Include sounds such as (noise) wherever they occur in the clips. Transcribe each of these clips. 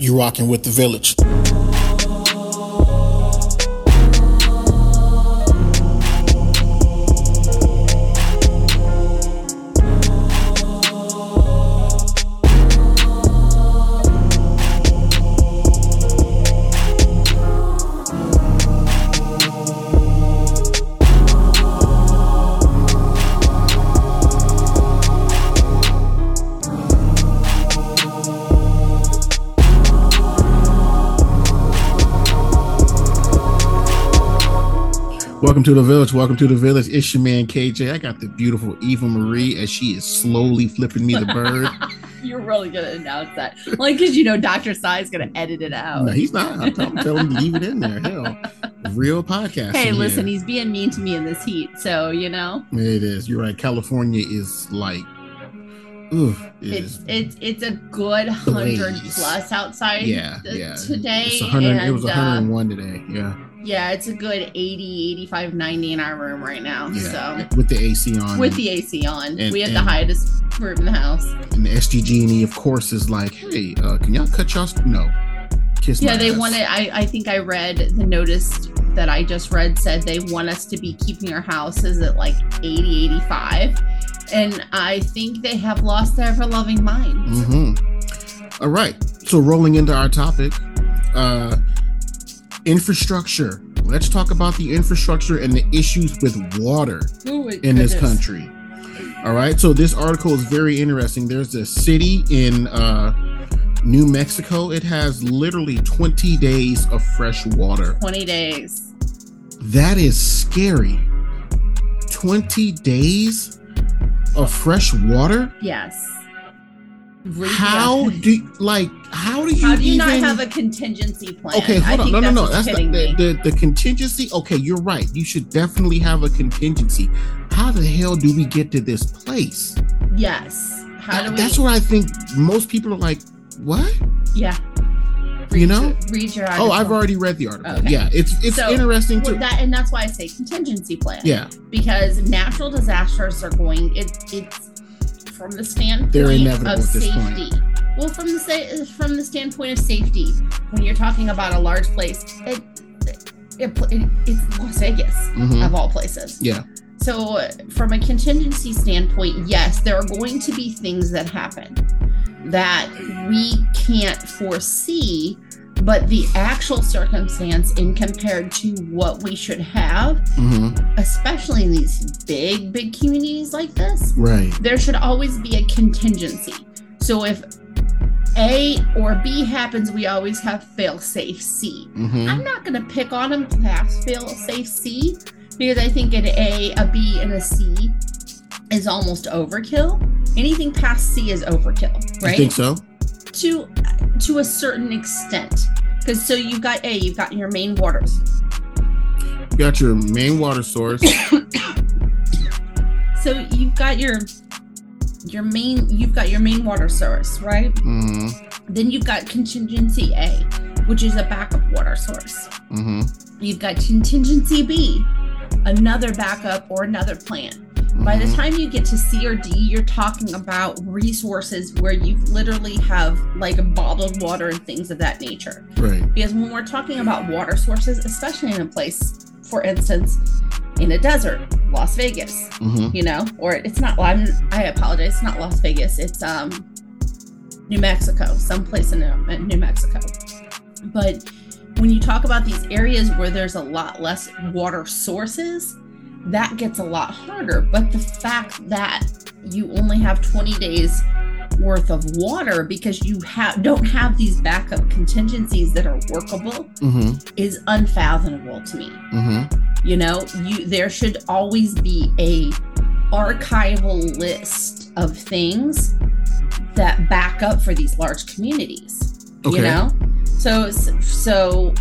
You rocking with the village. Welcome to the village. Welcome to the village. It's your man KJ. I got the beautiful Eva Marie as she is slowly flipping me the bird. (laughs) You're really gonna announce that, like because you know Dr. Sai is gonna edit it out. no, he's not. I'm, I'm telling him to leave it in there. Hell, real podcast. hey, listen, here. he's being mean to me in this heat, so you know It is. You're right. California is like, ooh, it it's is. it's it's a good hundred plus outside. Yeah, th- yeah. Today, It's 100, it was and, uh, 101 today. Yeah, yeah, it's a good 80, 85, 90 in our room right now. yeah. So With the AC on. with the AC on, And- we have the highest room in the house. and the SDG&E, of course, is like, hey, uh, can y'all cut y'all? No. Kiss Yeah, my they ass. want it. I, I think I read the notice that I just read said they want us to be keeping our houses at like 80, 85. And I think they have lost their ever loving minds. Mm-hmm. All right. So rolling into our topic, uh, infrastructure. Let's talk about the infrastructure and the issues with water in this country. All right. So this article is very interesting. There's a city in uh, New Mexico. It has literally 20 days of fresh water. 20 days. That is scary. 20 days of fresh water? Yes. Re- How yeah. do like how do you How do you even not have a contingency plan? Okay, I hold on. No, no, no. That's the, the, the the contingency. Okay, you're right. You should definitely have a contingency. How the hell do we get to this place? yes. How do we? That's what I think. Most people are like, "What?" yeah. You know? read your. Oh, I've already read the article. Okay. Yeah, it's it's So, interesting Well, to. that and that's why I say contingency plan. yeah, because natural disasters are going it, it's from the standpoint of point. safety well from the sa- from the standpoint of safety when you're talking about a large place it, it, it it's las vegas Mhm. of all places yeah, so from a contingency standpoint yes there are going to be things that happen that we can't foresee but the actual circumstance in compared to what we should have hmm especially in these big, big communities like this, right. there should always be a contingency. So if A or B happens, we always have fail safe C. hmm I'm not going to pick on them past fail safe C because I think an A, a B, and a C is almost overkill. Anything past C is overkill, I right? think so. To to a certain extent. Because so you've got A, you've got your main waters, You got your main water source. (coughs) So you've got your your main you've got your main water source, right? hmm Then you've got contingency A, which is a backup water source. hmm You've got contingency B, another backup or another plan. By the time you get to C or D, you're talking about resources where you literally have like bottled water and things of that nature. right. Because when we're talking about water sources, especially in a place, for instance, in a desert, Las Vegas, hmm you know, or it's not. I'm, I apologize. It's not Las Vegas. It's um, New Mexico, someplace in New Mexico. But when you talk about these areas where there's a lot less water sources, that gets a lot harder. But the fact that you only have 20 days worth of water because you have don't have these backup contingencies that are workable hmm is unfathomable to me hmm you know you there should always be a archival list of things that back up for these large communities Okay. you know so so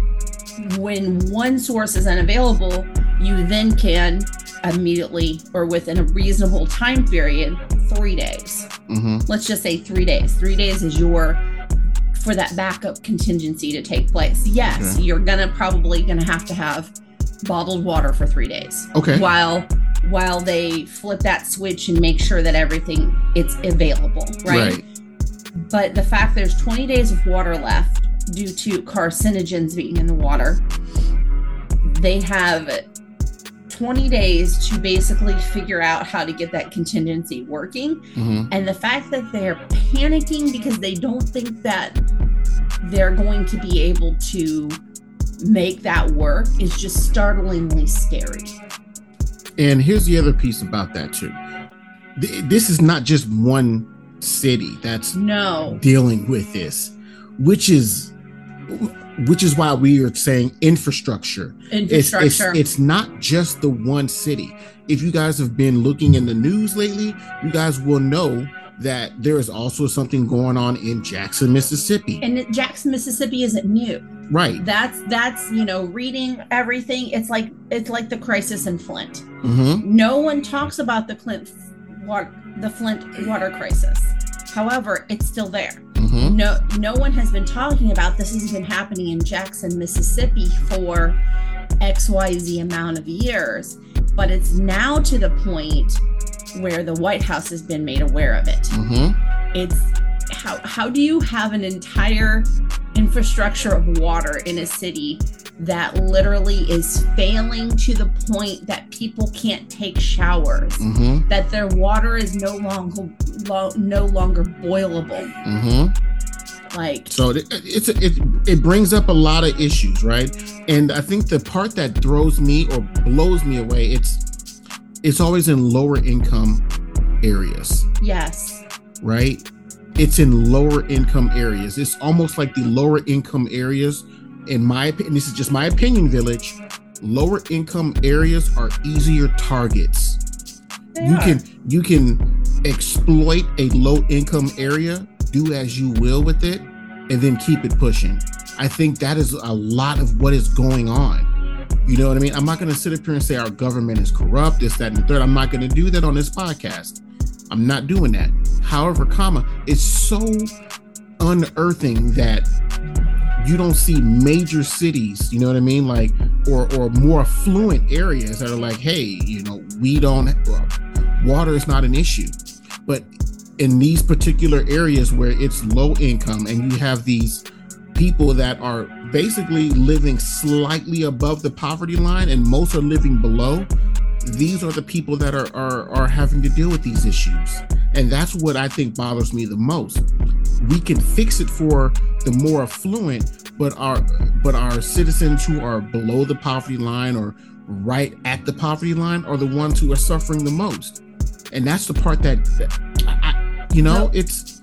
when one source is unavailable you then can immediately or within a reasonable time period three days hmm let's just say three days three days is your for that backup contingency to take place yes Okay. you're gonna probably gonna have to have bottled water for three days Okay. while while they flip that switch and make sure that everything it's available right, Right. but the fact there's 20 days of water left due to carcinogens being in the water. They have 20 days to basically figure out how to get that contingency working. Mm-hmm. And the fact that they're panicking because they don't think that they're going to be able to make that work is just startlingly scary. And here's the other piece about that, too. This is not just one city that's no dealing with this, which is which is why we are saying infrastructure. Infrastructure. It's, it's, it's, not just the one city. If you guys have been looking in the news lately, you guys will know that there is also something going on in Jackson, Mississippi. And Jackson, Mississippi isn't new. Right. That's that's you know reading everything. It's like it's like the crisis in Flint. Mm-hmm. No one talks about the Flint water, the Flint water crisis. However, it's still there. Mm-hmm. No, no one has been talking about this. Has been happening in Jackson, Mississippi for X Y Z amount of years, but it's now to the point where the White House has been made aware of it. Mm-hmm. It's how how do you have an entire infrastructure of water in a city that literally is failing to the point that people can't take showers mm-hmm. that their water is no longer lo- no longer boilable. Mm-hmm. like so it, it's it, it brings up a lot of issues right? And i think the part that throws me or blows me away it's it's always in lower income areas. yes. Right it's in lower income areas it's almost like the lower income areas in my opinion, this is just my opinion, Village. Lower income areas are easier targets. They you are. can you can exploit a low income area, do as you will with it, and then keep it pushing. I think that is a lot of what is going on. You know what I mean? I'm not going to sit up here and say our government is corrupt, this, that, and the third. I'm not going to do that on this podcast. I'm not doing that. However, comma, is so unearthing that you don't see major cities, you know what I mean? Like, or or more affluent areas that are like, hey, you know, we don't, water is not an issue. But in these particular areas where it's low income and you have these people that are basically living slightly above the poverty line and most are living below, these are the people that are, are, are having to deal with these issues. And that's what I think bothers me the most. We can fix it for the more affluent, but our but our citizens who are below the poverty line or right at the poverty line are the ones who are suffering the most. And that's the part that, that I, you know, well, it's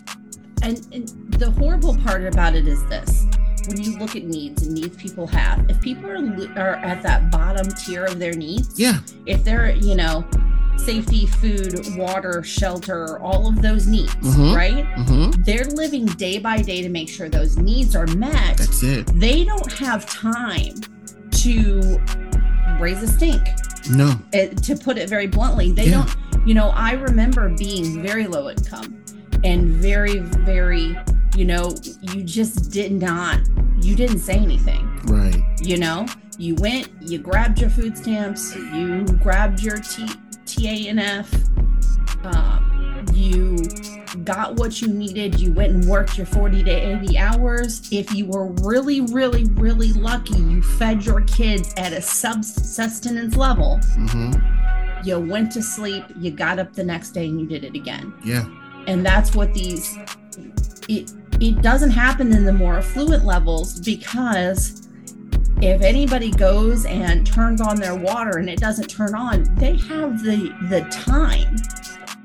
and, and the horrible part about it is this when you look at needs and needs people have, if people are, are at that bottom tier of their needs, yeah, if they're, you know, safety, food, water, shelter, all of those needs, mm-hmm. right? Mm-hmm. They're living day by day to make sure those needs are met. That's it. They don't have time to raise a stink. No. It, eh, to put it very bluntly, they yeah. don't, you know, I remember being very low income and very, very you know you just did not you didn't say anything right you know you went you grabbed your food stamps you grabbed your T, TANF um, you got what you needed you went and worked your 40 to 80 hours. If you were really really really lucky you fed your kids at a subsistence level. Mm-hmm. you went to sleep you got up the next day and you did it again. Yeah. And that's what these it it doesn't happen in the more affluent levels because if anybody goes and turns on their water and it doesn't turn on, they have the the time.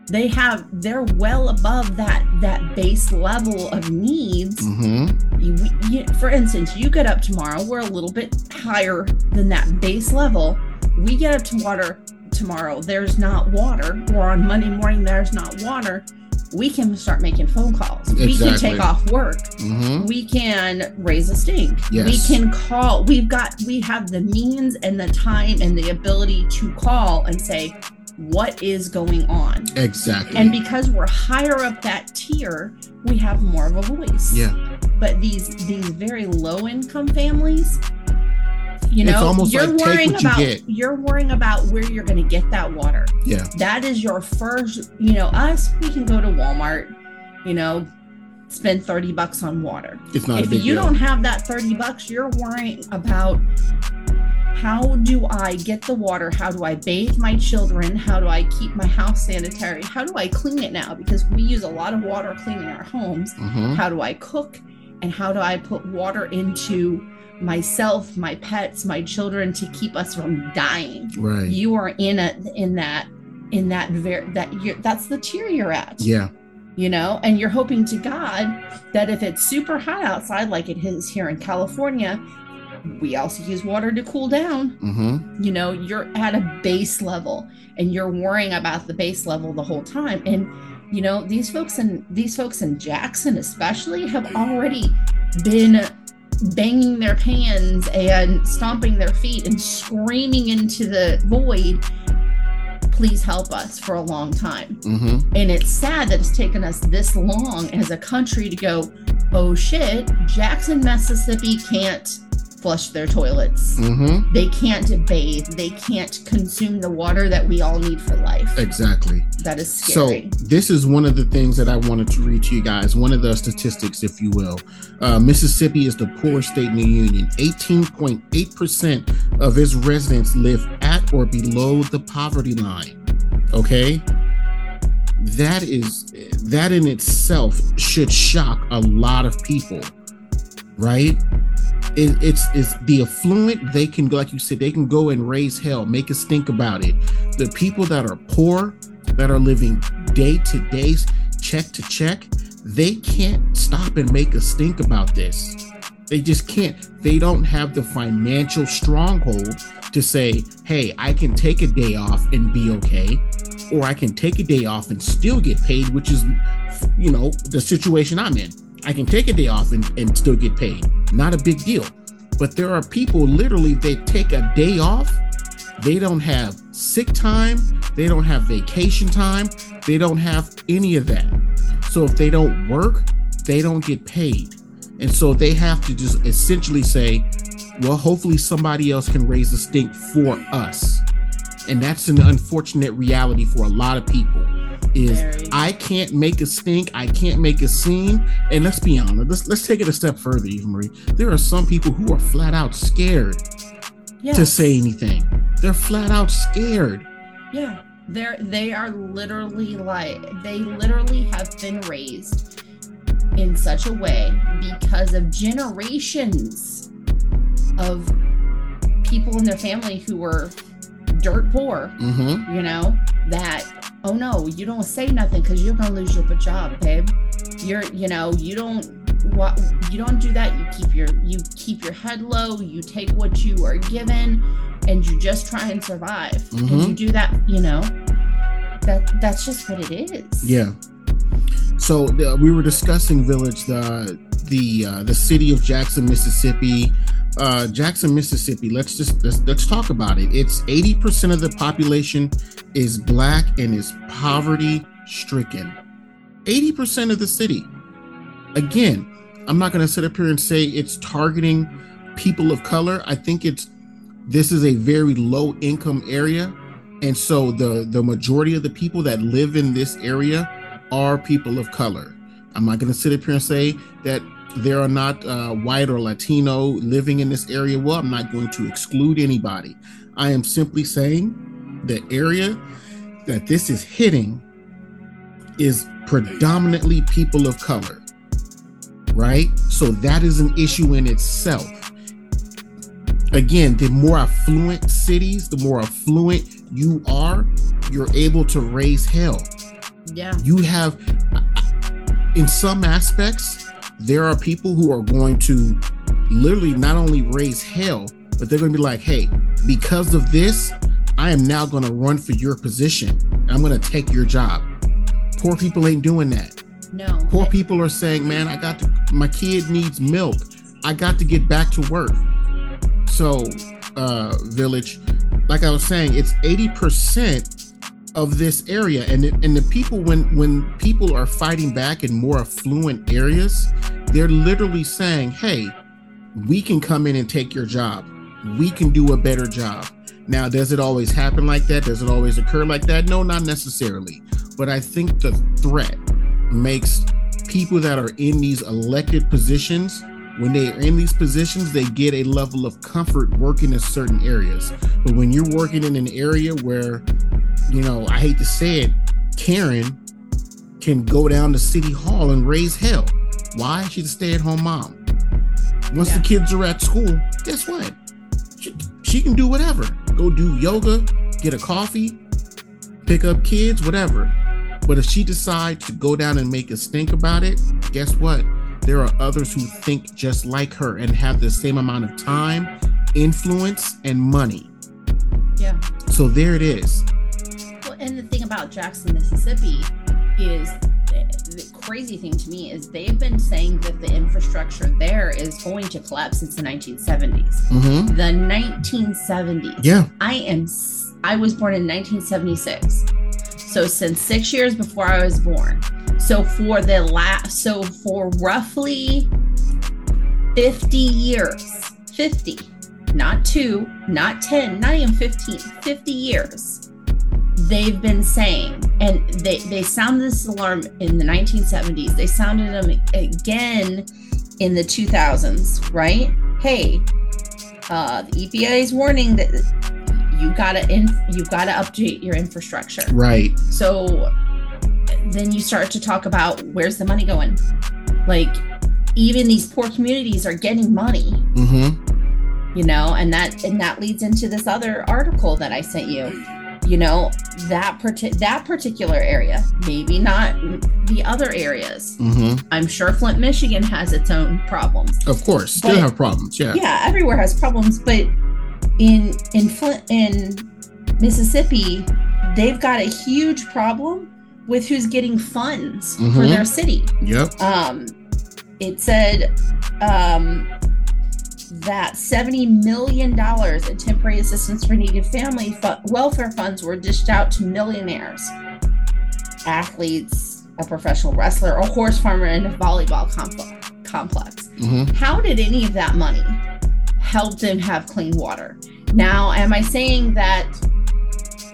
They have they're well above that that base level of needs. Mm-hmm. You, you, for instance, you get up tomorrow. We're a little bit higher than that base level. We get up to water tomorrow. There's not water, or on Monday morning there's not water we can start making phone calls. Exactly. We can take off work. Mm-hmm. We can raise a stink. Yes. We can call. We've got, we have the means and the time and the ability to call and say, what is going on? Exactly. And because we're higher up that tier, we have more of a voice. Yeah. But these these very low income families, you know, almost you're like worrying about you you're worrying about where you're going to get that water. Yeah. That is your first, you know, us we can go to Walmart, you know, spend 30 bucks on water. It's not if you deal. don't have that 30 bucks, you're worrying about how do I get the water? How do I bathe my children? How do I keep my house sanitary? How do I clean it now? Because we use a lot of water cleaning our homes. Mm-hmm. How do I cook? And how do I put water into myself, my pets, my children to keep us from dying? Right. You are in a in that in that very that you're that's the tier you're at. Yeah you know, and you're hoping to God that if it's super hot outside, like it is here in California, we also use water to cool down. Mm-hmm. You know, you're at a base level and you're worrying about the base level the whole time. And, you know, these folks in these folks in Jackson especially have already been banging their pans and stomping their feet and screaming into the void please help us for a long time. Mm-hmm. And it's sad that it's taken us this long as a country to go, oh shit, Jackson, Mississippi can't flush their toilets. Mm-hmm. They can't bathe. They can't consume the water that we all need for life. Exactly. That is scary. So this is one of the things that I wanted to read to you guys. One of the statistics, if you will. Uh, Mississippi is the poorest state in the union. 18.8% of its residents live at or below the poverty line. Okay. That is that in itself should shock a lot of people, right? It, it's it's the affluent. They can like you said they can go and raise hell. Make us think about it. The people that are poor that are living day to day check to check they can't stop and make us think about this. They just can't. They don't have the financial stronghold to say hey i can take a day off and be okay or i can take a day off and still get paid which is you know the situation i'm in I can take a day off and, and still get paid. Not a big deal. But there are people literally, they take a day off, they don't have sick time, they don't have vacation time, they don't have any of that. So if they don't work, they don't get paid. And so they have to just essentially say, well, hopefully somebody else can raise the stink for us. And that's an unfortunate reality for a lot of people is Very. I can't make a stink, I can't make a scene. And let's be honest, let's let's take it a step further, Eva Marie. There are some people who are flat out scared yes. to say anything. They're flat out scared. Yeah. They're they are literally like they literally have been raised in such a way because of generations of people in their family who were dirt poor, mm-hmm. you know, that oh no, you don't say nothing because you're gonna lose your job, babe. You're, you know, you don't what you don't do that. You keep your you keep your head low. You take what you are given, and you just try and survive. Mm-hmm. And you do that, you know. That that's just what it is. Yeah. So uh, we were discussing village the the uh, the city of Jackson, Mississippi uh, Jackson, Mississippi. Let's just let's, let's talk about it. It's 80% of the population is black and is poverty stricken. 80% of the city. Again, I'm not going to sit up here and say it's targeting people of color. I think it's this is a very low income area. And so the the majority of the people that live in this area are people of color. I'm not going to sit up here and say that there are not uh, white or Latino living in this area, well, I'm not going to exclude anybody. I am simply saying the area that this is hitting is predominantly people of color, right? So that is an issue in itself. Again, the more affluent cities, the more affluent you are, you're able to raise hell. Yeah. You have, in some aspects, there are people who are going to literally not only raise hell, but they're going to be like, hey, because of this, I am now going to run for your position. I'm going to take your job. Poor people ain't doing that. No. Poor people are saying, man, I got to, my kid needs milk. I got to get back to work. So, uh, village, like I was saying, it's 80% of this area. And and the people when when people are fighting back in more affluent areas they're literally saying hey we can come in and take your job. We can do a better job. Now does it always happen like that? Does it always occur like that? No not necessarily. But i think the threat makes people that are in these elected positions, when they are in these positions, they get a level of comfort working in certain areas. But when you're working in an area where, you know, I hate to say it, Karen can go down to City Hall and raise hell. Why? She's a stay at home mom. Once yeah. the kids are at school, guess what? She, she can do whatever. Go do yoga, get a coffee, pick up kids, whatever. But if she decides to go down and make a stink about it, guess what? There are others who think just like her and have the same amount of time, influence, and money. Yeah. So there it is. Well, and the thing about Jackson, Mississippi is the crazy thing to me is they've been saying that the infrastructure there is going to collapse since the 1970s. Mm-hmm. The 1970s. Yeah. I am. I was born in 1976. So since six years before I was born. So for the last, so for roughly 50 years, 50, not two, not 10, not even 15, 50 years they've been saying, and they, they sounded this alarm in the 1970s, they sounded them again in the 2000s, right? Hey, uh, the EPA is warning that you gotta in, you gotta update your infrastructure. Right. So then you start to talk about where's the money going? Like even these poor communities are getting money. Mm-hmm. You know, and that and that leads into this other article that I sent you you know that parti- that particular area maybe not the other areas mm-hmm. i'm sure flint michigan has its own problems of course still have problems yeah yeah everywhere has problems but in in flint in mississippi they've got a huge problem with who's getting funds mm-hmm. for their city yep um it said um that $70 million in temporary assistance for needy family welfare funds were dished out to millionaires, athletes, a professional wrestler, a horse farmer, and a volleyball comp- complex. Mm-hmm. How did any of that money help them have clean water? Now, am I saying that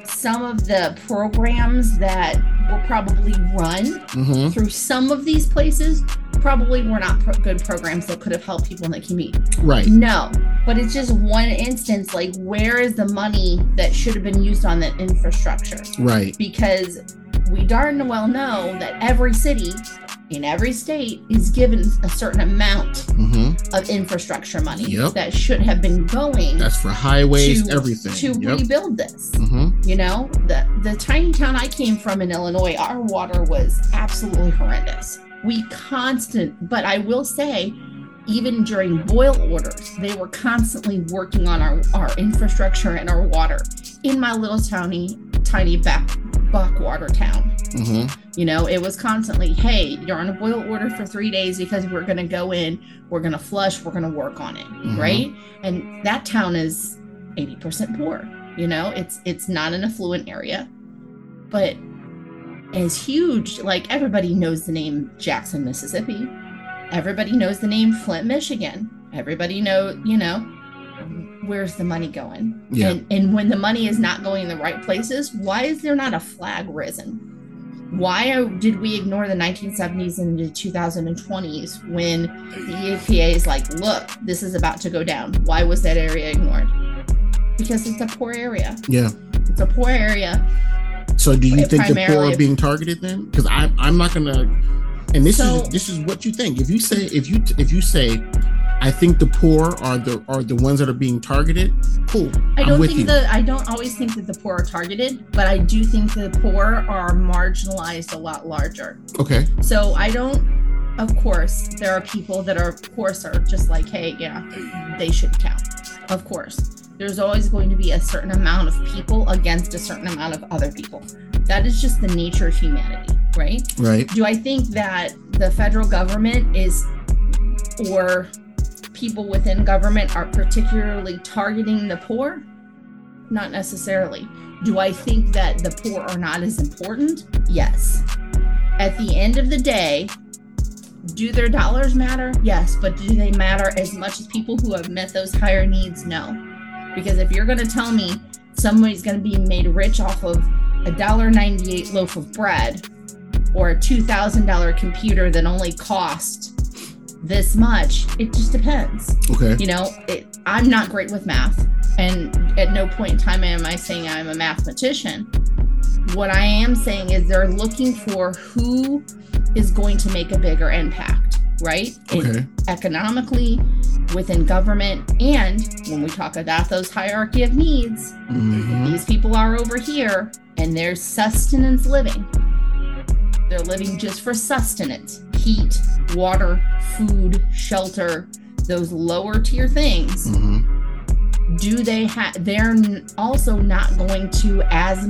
some of the programs that will probably run mm-hmm. through some of these places probably were not pro- good programs that could have helped people in the community. Right. No, but it's just one instance. Like, where is the money that should have been used on that infrastructure? Right. Because we darn well know that every city in every state is given a certain amount mm-hmm. of infrastructure money yep. that should have been going. That's for highways, to, everything. To yep. rebuild this. Mm-hmm. You know, the the tiny town I came from in Illinois, our water was absolutely horrendous we constant but i will say even during boil orders they were constantly working on our, our infrastructure and our water in my little tiny tiny back backwater town mm-hmm. you know it was constantly hey you're on a boil order for three days because we're going to go in we're going to flush we're going to work on it mm-hmm. right and that town is 80% poor you know it's it's not an affluent area but is huge. Like everybody knows the name Jackson, Mississippi. Everybody knows the name Flint, Michigan. Everybody know, you know, where's the money going? Yeah. And and when the money is not going in the right places, why is there not a flag risen? Why did we ignore the 1970s and the 2020s when the EPA is like, look, this is about to go down? Why was that area ignored? Because it's a poor area. Yeah. It's a poor area so do you think the poor are being targeted then? Because I'm I'm not gonna. And this so, is this is what you think. If you say if you if you say, I think the poor are the are the ones that are being targeted. Cool. I don't think you. the I don't always think that the poor are targeted, but I do think the poor are marginalized a lot larger. Okay. So I don't. Of course, there are people that are, of course, are just like, hey, yeah, they should count. Of course there's always going to be a certain amount of people against a certain amount of other people. That is just the nature of humanity, right? Right. Do I think that the federal government is or people within government are particularly targeting the poor? Not necessarily. Do I think that the poor are not as important? Yes. At the end of the day, do their dollars matter? Yes, but do they matter as much as people who have met those higher needs? No. Because if you're going to tell me somebody's going to be made rich off of a dollar ninety-eight loaf of bread, or a $2,000 computer that only cost this much. It just depends. Okay. You know, it, I'm not great with math. And at no point in time am I saying I'm a mathematician. What I am saying is they're looking for who is going to make a bigger impact, right? Okay. In, economically, within government, and when we talk about those hierarchy of needs, mm-hmm. these people are over here and there's sustenance living. They're living just for sustenance heat, water, food, shelter, those lower tier things. Mm-hmm. Do they have, they're also not going to, as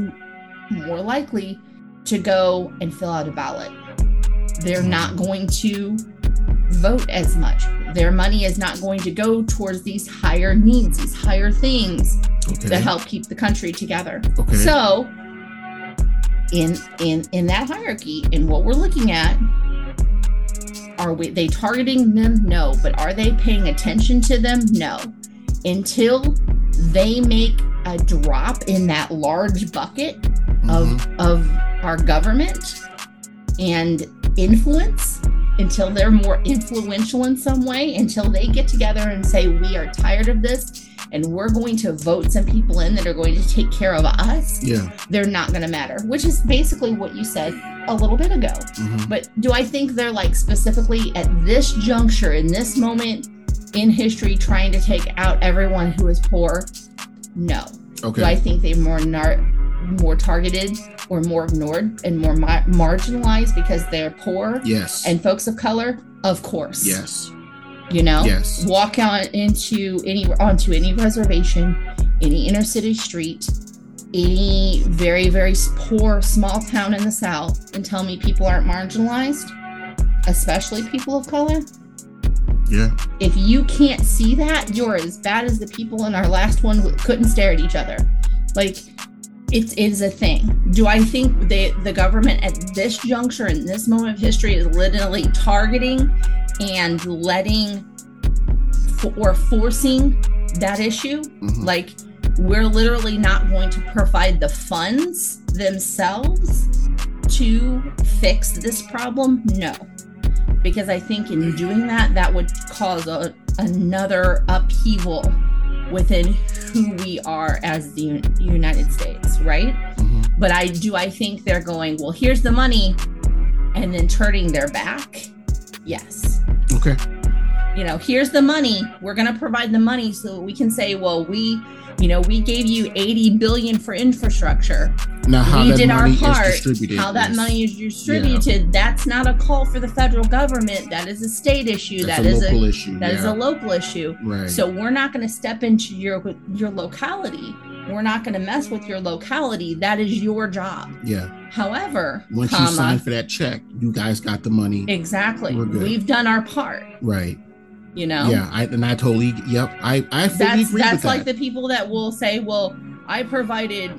more likely, to go and fill out a ballot. They're mm-hmm. not going to vote as much. Their money is not going to go towards these higher needs, these higher things okay. that help keep the country together. Okay. So, in in in that hierarchy, and what we're looking at, are we they targeting them? No, but are they paying attention to them? No. Until they make a drop in that large bucket mm-hmm. of of our government and influence until they're more influential in some way, until they get together and say, We are tired of this and we're going to vote some people in that are going to take care of us, yeah. they're not going to matter, which is basically what you said a little bit ago. Mm-hmm. But do I think they're like specifically at this juncture, in this moment in history, trying to take out everyone who is poor? No. Okay. Do I think they're more nar- more targeted or more ignored and more ma- marginalized because they're poor yes. and folks of color? Of course. Yes. You know? Yes. Walk out into any onto any reservation any inner city street any very very poor small town in the south and tell me people aren't marginalized especially people of color? Yeah. If you can't see that you're as bad as the people in our last one who couldn't stare at each other. Like it is a thing. Do I think they, the government at this juncture in this moment of history is literally targeting and letting or forcing that issue? Mm-hmm. Like we're literally not going to provide the funds themselves to fix this problem? No. Because I think in doing that, that would cause a, another upheaval within who we are as the United States, right? Mm-hmm. But I do I think they're going, well, here's the money, and then turning their back? Yes. Okay. You know, here's the money. We're going to provide the money so we can say, well, we you know, we gave you 80 billion for infrastructure. Now, how we that did money our part. Is distributed how that money is distributed. Yeah. That's not a call for the federal government. That is a state issue. That's that a is local a issue. That yeah. is a local issue. Right. So we're not going to step into your your locality. We're not going to mess with your locality. That is your job. Yeah. However, once comma, you sign for that check, you guys got the money. Exactly. We've done our part. Right you know yeah I, and i totally yep i i fully that's, agree that's like that. the people that will say well i provided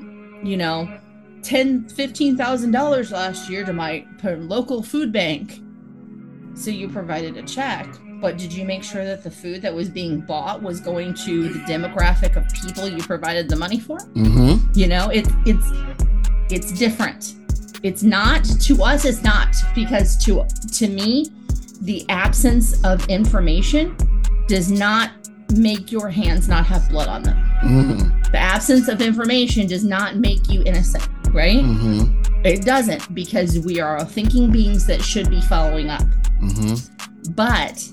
you know ten fifteen thousand dollars last year to my local food bank so you provided a check but did you make sure that the food that was being bought was going to the demographic of people you provided the money for mm-hmm. you know it, it's it's different it's not to us it's not because to to me the absence of information does not make your hands not have blood on them. Mm-hmm. The absence of information does not make you innocent, right? Mm-hmm. It doesn't because we are thinking beings that should be following up. Mm-hmm. But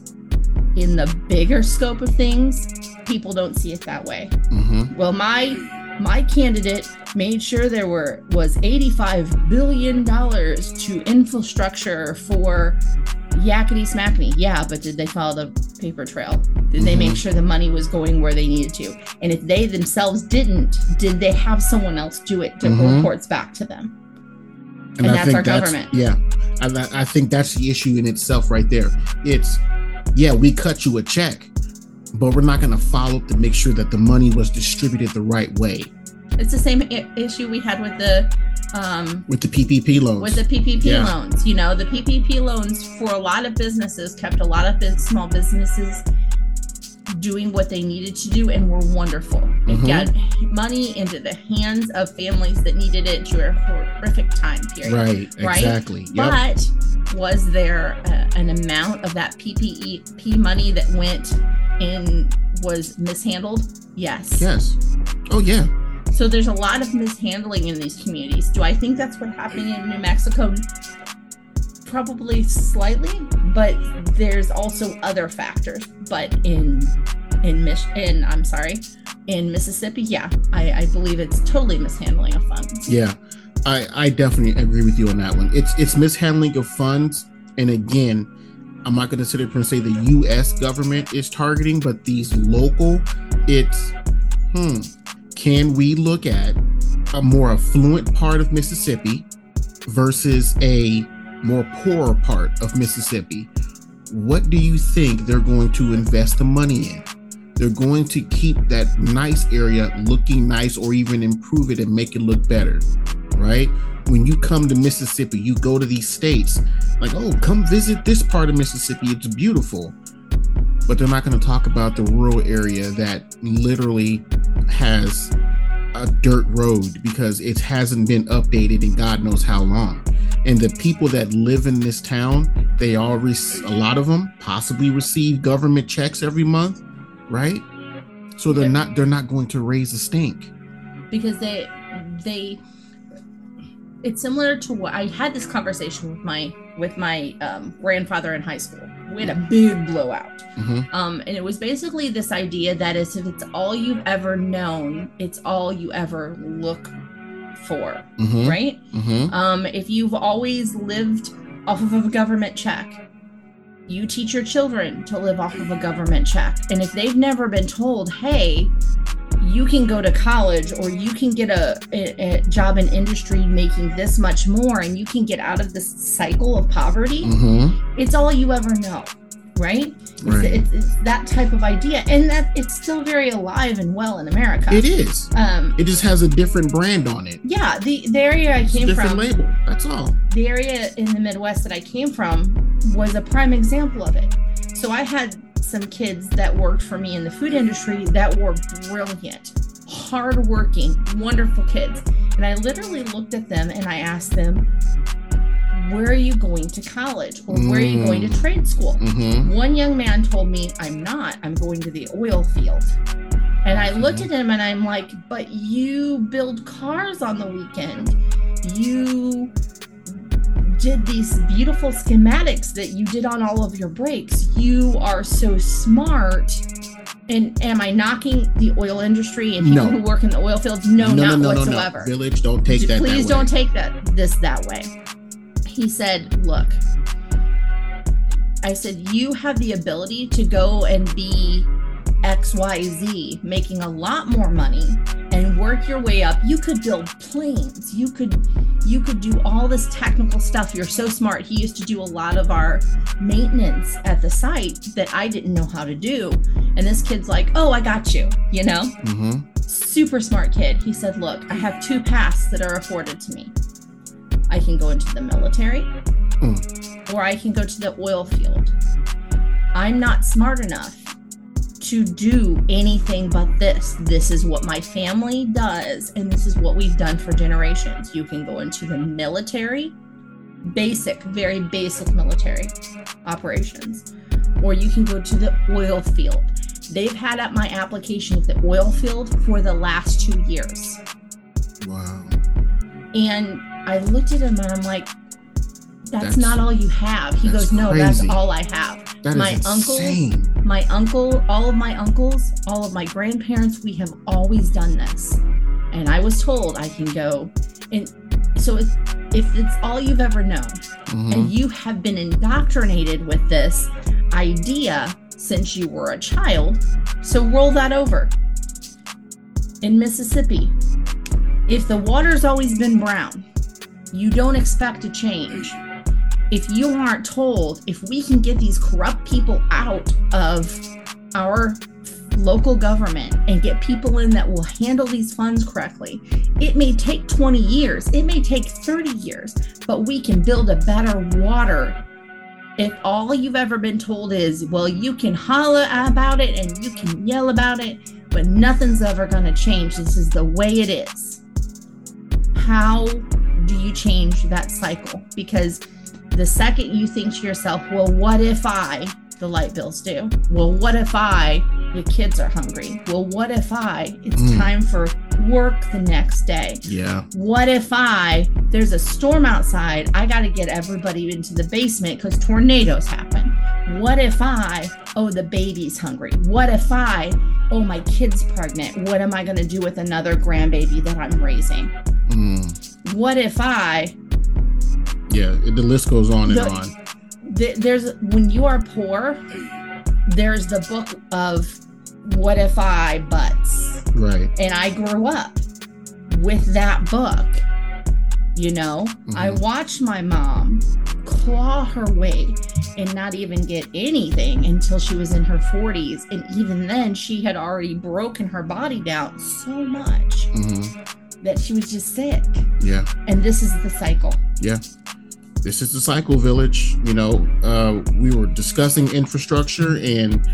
in the bigger scope of things, people don't see it that way. Mm-hmm. Well, my my candidate made sure there were was 85 billion dollars to infrastructure for yakety smackety. Yeah, but did they follow the paper trail? Did mm-hmm. they make mm-hmm. sure the money was going where they needed to? And if they themselves didn't, did they have someone else do it to mm-hmm. reports back to them? And, and that's our that's, government. Yeah. I, I think that's the issue in itself right there. It's, yeah, we cut you a check, but we're not going to follow up to make sure that the money was distributed the right way. It's the same I- issue we had with the um, with the PPP loans. With the PPP yeah. loans, you know, the PPP loans for a lot of businesses kept a lot of small businesses doing what they needed to do and were wonderful. It mm-hmm. got money into the hands of families that needed it during a horrific time period. Right, right? exactly. Yep. But was there a, an amount of that PPP money that went and was mishandled? Yes. Yes. Oh, yeah. So there's a lot of mishandling in these communities. Do I think that's what's happening in New Mexico? Probably slightly, but there's also other factors. But in in Mich in I'm sorry, in Mississippi, yeah, I, I believe it's totally mishandling of funds. Yeah. I, I definitely agree with you on that one. It's it's mishandling of funds, and again, I'm not going to sit here and say the U.S. government is targeting, but these local, it's hmm, can we look at a more affluent part of Mississippi versus a more poorer part of Mississippi? What do you think they're going to invest the money in? They're going to keep that nice area looking nice or even improve it and make it look better right? When you come to Mississippi, you go to these states, like, oh, come visit this part of Mississippi. It's beautiful. But they're not going to talk about the rural area that literally has a dirt road because it hasn't been updated in God knows how long. And the people that live in this town, they all, rec- a lot of them possibly receive government checks every month, right? So they're not they're not going to raise a stink because they they it's similar to what I had this conversation with my with my um, grandfather in high school. We had a big blowout, mm-hmm. um, and it was basically this idea that is if it's all you've ever known, it's all you ever look for, mm-hmm. right? Mm-hmm. Um, if you've always lived off of a government check, you teach your children to live off of a government check, and if they've never been told, hey, you can go to college or you can get a, a, a, job in industry making this much more and you can get out of this cycle of poverty mm-hmm. it's all you ever know right, right. It's, it's, it's, that type of idea and that it's still very alive and well in america. It is. Um, it just has a different brand on it. Yeah the, the area i came different from label that's all. the area in the midwest that i came from was a prime example of it. So i had some kids that worked for me in the food industry that were brilliant, hardworking, wonderful kids. And I literally looked at them and I asked them, where are you going to college or where are you going to mm. trade school? Mm-hmm. One young man told me, I'm not, I'm going to the oil field. And I looked at him and I'm like, but you build cars on the weekend. You did these beautiful schematics that you did on all of your breaks. You are so smart. And am I knocking the oil industry and people no. who work in the oil fields? No, no not no, no, whatsoever. Village, don't take that. Please don't take that this that way. He said, "Look, I said you have the ability to go and be XYZ, making a lot more money and work your way up. You could build planes. You could you could do all this technical stuff. You're so smart. He used to do a lot of our maintenance at the site that I didn't know how to do. And this kid's like, "Oh, I got you," you know? Mm-hmm. Super smart kid. He said, "Look, I have two paths that are afforded to me. I can go into the military mm. or I can go to the oil field. I'm not smart enough to do anything but this. This is what my family does, and this is what we've done for generations. You can go into the military, basic, very basic military operations, or you can go to the oil field. They've had up my application at the oil field for the last two years. Wow. And I looked at him and I'm like, that's, that's not all you have. He goes, no, crazy. that's all I have. That my uncle, my uncle, all of my uncles, all of my grandparents, we have always done this. And I was told I can go. And so if, if it's all you've ever known mm-hmm. and you have been indoctrinated with this idea since you were a child, so roll that over. In Mississippi, if the water's always been brown, you don't expect a change if you aren't told if we can get these corrupt people out of our local government and get people in that will handle these funds correctly, it may take 20 years, it may take 30 years, but we can build a better water if all you've ever been told is, well, you can holler about it and you can yell about it, but nothing's ever going to change, this is the way it is. How do you change that cycle? Because the second you think to yourself, well, what if I, the light bills do? Well, what if I, the kids are hungry? Well, what if I, it's mm. time for work the next day? Yeah. What if I, there's a storm outside, I got to get everybody into the basement because tornadoes happen? What if I, oh, the baby's hungry? What if I, oh, my kid's pregnant? What am I going to do with another grandbaby that I'm raising? Mm. What if I, yeah, the list goes on and the, on. The, there's when you are poor, there's the book of what if I buts. Right. And I grew up with that book. You know, mm-hmm. I watched my mom claw her way and not even get anything until she was in her 40s. And even then, she had already broken her body down so much mm-hmm. that she was just sick. Yeah. And this is the cycle. Yeah this is the cycle village you know uh, we were discussing infrastructure and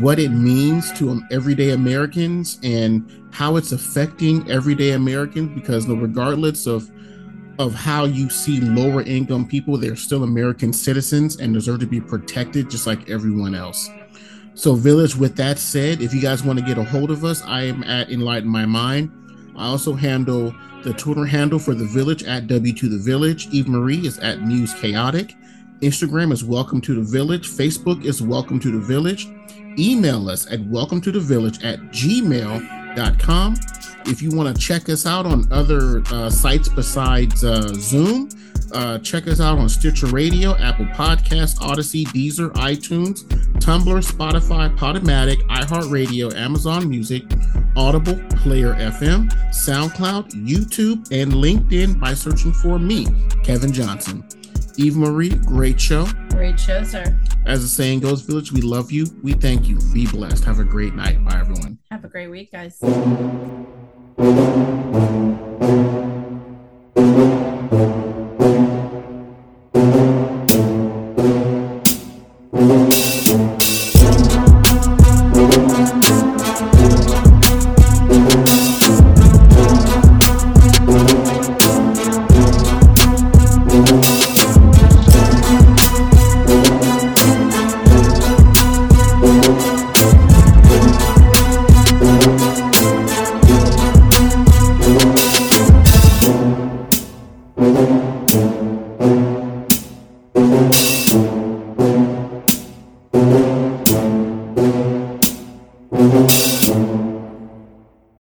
what it means to um, everyday americans and how it's affecting everyday americans because regardless of of how you see lower income people they're still american citizens and deserve to be protected just like everyone else. So village with that said if you guys want to get a hold of us i am at enlighten my mind i also handle the Twitter handle for the village at W2 The Village. Eve Marie is at Muse Chaotic. Instagram is Welcome to the Village. Facebook is Welcome to the Village. Email us at welcome to the village at gmail.com. If you want to check us out on other uh, sites besides uh, Zoom, uh, check us out on Stitcher Radio, Apple Podcasts, Odyssey, Deezer, iTunes, Tumblr, Spotify, Podomatic, iHeartRadio, Amazon Music, Audible, Player FM, SoundCloud, YouTube, and LinkedIn by searching for me, Kevin Johnson. Eve Marie, great show. Great show, sir. As the saying goes, Village, we love you. We thank you. Be blessed. Have a great night. Bye, everyone. Have a great week, guys.